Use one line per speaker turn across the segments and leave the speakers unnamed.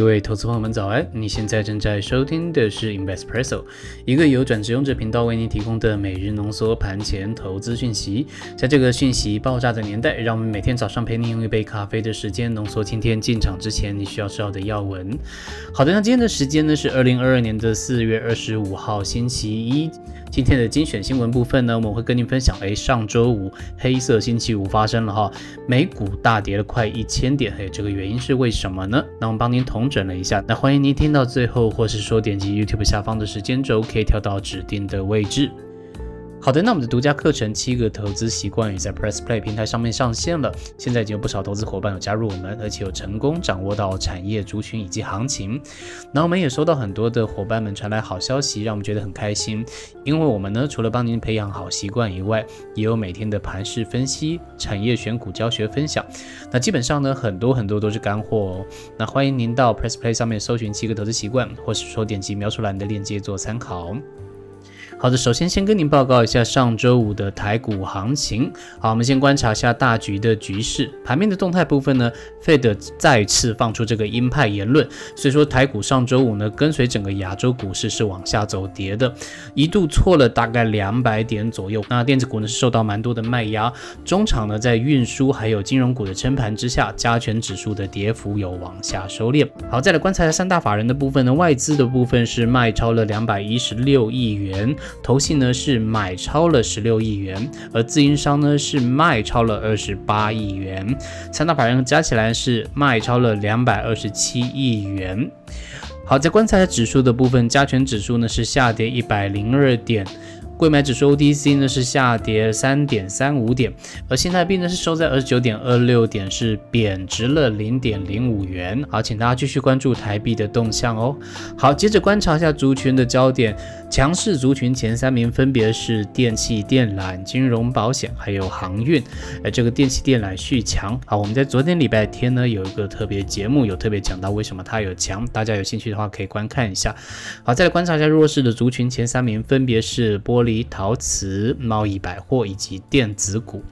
各位投资朋友们早安！你现在正在收听的是 Investpresso，一个由转职用者频道为您提供的每日浓缩盘前投资讯息。在这个讯息爆炸的年代，让我们每天早上陪你用一杯咖啡的时间，浓缩今天进场之前你需要知道的要闻。好的，那今天的时间呢是二零二二年的四月二十五号星期一。今天的精选新闻部分呢，我们会跟您分享，哎，上周五黑色星期五发生了哈，美股大跌了快一千点，嘿，这个原因是为什么呢？那我们帮您同整了一下，那欢迎您听到最后，或是说点击 YouTube 下方的时间轴，可以跳到指定的位置。好的，那我们的独家课程《七个投资习惯》也在 Press Play 平台上面上线了。现在已经有不少投资伙伴有加入我们，而且有成功掌握到产业族群以及行情。那我们也收到很多的伙伴们传来好消息，让我们觉得很开心。因为我们呢，除了帮您培养好习惯以外，也有每天的盘势分析、产业选股教学分享。那基本上呢，很多很多都是干货哦。那欢迎您到 Press Play 上面搜寻《七个投资习惯》，或是说点击描述栏的链接做参考。好的，首先先跟您报告一下上周五的台股行情。好，我们先观察一下大局的局势。盘面的动态部分呢，Fed 再次放出这个鹰派言论，所以说台股上周五呢，跟随整个亚洲股市是往下走跌的，一度错了大概两百点左右。那电子股呢是受到蛮多的卖压，中场呢在运输还有金融股的撑盘之下，加权指数的跌幅有往下收敛。好，再来观察一下三大法人的部分呢，外资的部分是卖超了两百一十六亿元。投信呢是买超了十六亿元，而自营商呢是卖超了二十八亿元，三大法人加起来是卖超了两百二十七亿元。好，在观察指数的部分，加权指数呢是下跌一百零二点。贵买指数 OTC 呢是下跌三点三五点，而新台币呢是收在二十九点二六点，是贬值了零点零五元。好，请大家继续关注台币的动向哦。好，接着观察一下族群的焦点，强势族群前三名分别是电器电缆、金融保险还有航运。哎，这个电器电缆续强。好，我们在昨天礼拜天呢有一个特别节目，有特别讲到为什么它有强，大家有兴趣的话可以观看一下。好，再来观察一下弱势的族群前三名分别是玻璃。陶瓷、贸易百货以及电子股。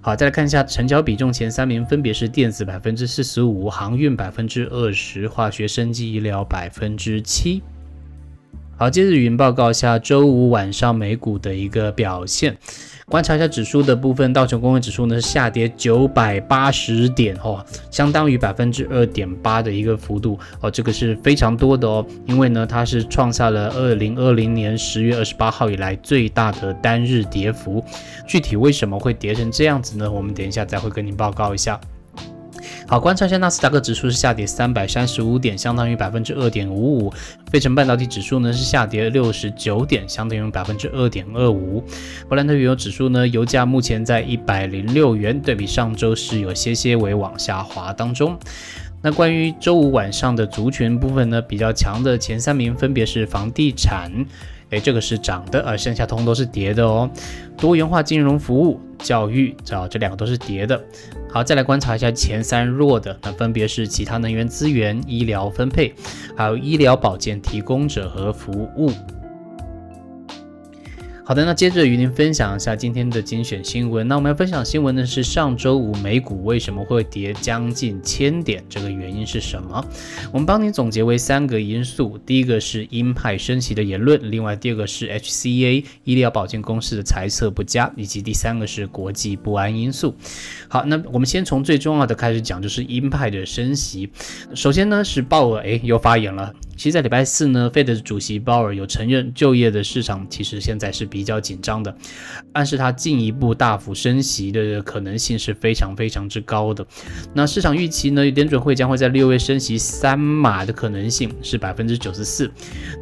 好，再来看一下成交比重前三名，分别是电子百分之四十五，航运百分之二十，化学、生技、医疗百分之七。好，接着语音报告一下周五晚上美股的一个表现。观察一下指数的部分，道琼工业指数呢是下跌九百八十点哦，相当于百分之二点八的一个幅度哦，这个是非常多的哦，因为呢它是创下了二零二零年十月二十八号以来最大的单日跌幅。具体为什么会跌成这样子呢？我们等一下再会跟您报告一下。好，观察一下纳斯达克指数是下跌三百三十五点，相当于百分之二点五五。费城半导体指数呢是下跌六十九点，相当于百分之二点二五。布兰特原油指数呢，油价目前在一百零六元，对比上周是有些些微往下滑当中。那关于周五晚上的族群部分呢，比较强的前三名分别是房地产。哎，这个是涨的，而剩下通都是跌的哦。多元化金融服务、教育，啊，这两个都是跌的。好，再来观察一下前三弱的，那分别是其他能源资源、医疗分配，还有医疗保健提供者和服务。好的，那接着与您分享一下今天的精选新闻。那我们要分享新闻呢是上周五美股为什么会跌将近千点，这个原因是什么？我们帮您总结为三个因素：第一个是鹰派升息的言论，另外第二个是 HCA 医疗保健公司的财测不佳，以及第三个是国际不安因素。好，那我们先从最重要的开始讲，就是鹰派的升息。首先呢是鲍尔，哎，又发言了。其实，在礼拜四呢，Fed 主席鲍尔有承认就业的市场其实现在是比较紧张的，暗示他进一步大幅升息的可能性是非常非常之高的。那市场预期呢，点准会将会在六月升息三码的可能性是百分之九十四。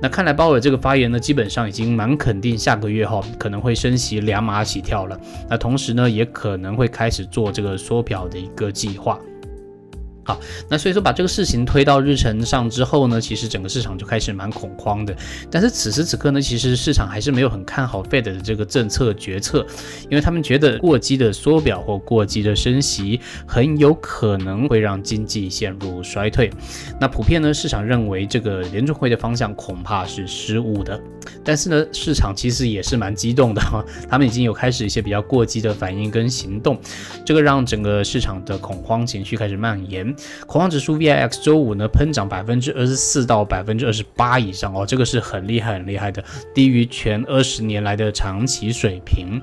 那看来鲍尔这个发言呢，基本上已经蛮肯定下个月哈可能会升息两码起跳了。那同时呢，也可能会开始做这个缩表的一个计划。好，那所以说把这个事情推到日程上之后呢，其实整个市场就开始蛮恐慌的。但是此时此刻呢，其实市场还是没有很看好 Fed 的这个政策决策，因为他们觉得过激的缩表或过激的升息很有可能会让经济陷入衰退。那普遍呢，市场认为这个联储会的方向恐怕是失误的。但是呢，市场其实也是蛮激动的哈，他们已经有开始一些比较过激的反应跟行动，这个让整个市场的恐慌情绪开始蔓延。恐慌指数 VIX 周五呢喷涨百分之二十四到百分之二十八以上哦，这个是很厉害很厉害的，低于全二十年来的长期水平。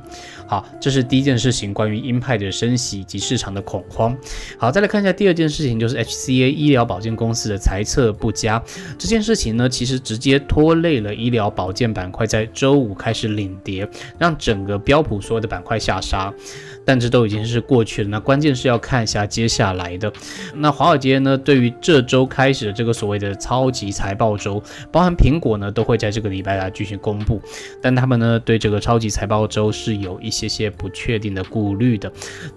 好，这是第一件事情，关于鹰派的升息以及市场的恐慌。好，再来看一下第二件事情，就是 HCA 医疗保健公司的财测不佳。这件事情呢，其实直接拖累了医疗保健板块，在周五开始领跌，让整个标普所有的板块下杀。但这都已经是过去了，那关键是要看一下接下来的。那华尔街呢，对于这周开始的这个所谓的超级财报周，包含苹果呢，都会在这个礼拜来进行公布。但他们呢，对这个超级财报周是有一些些不确定的顾虑的。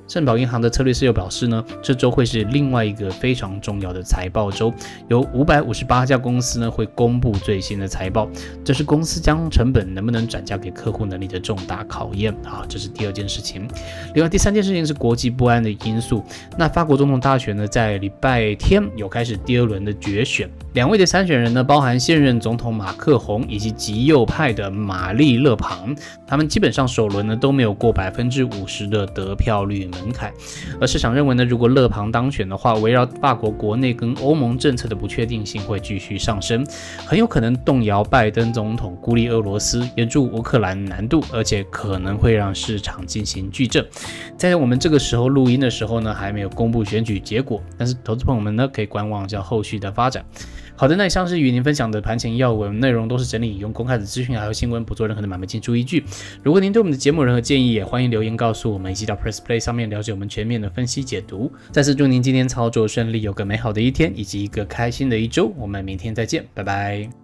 盛宝银行的策略师又表示呢，这周会是另外一个非常重要的财报周，有五百五十八家公司呢会公布最新的财报，这是公司将成本能不能转嫁给客户能力的重大考验啊，这是第二件事情。另外第三件事情是国际不安的因素。那法国总统大选呢，在礼拜天有开始第二轮的决选，两位的参选人呢，包含现任总统马克宏以及极右派的玛丽勒庞，他们基本上首轮呢都没有过百分之五十的得票率门槛。而市场认为呢，如果勒庞当选的话，围绕法国国内跟欧盟政策的不确定性会继续上升，很有可能动摇拜登总统孤立俄罗斯、援助乌克兰难度，而且可能会让市场进行巨震。在我们这个时候录音的时候呢，还没有公布选举结果，但是投资朋友们呢，可以观望一下后续的发展。好的，那以上是与您分享的盘前要闻内容，都是整理用公开的资讯还有新闻，不做任何的买卖进出依据。如果您对我们的节目有任何建议，也欢迎留言告诉我们，以及到 Press Play 上面了解我们全面的分析解读。再次祝您今天操作顺利，有个美好的一天，以及一个开心的一周。我们明天再见，拜拜。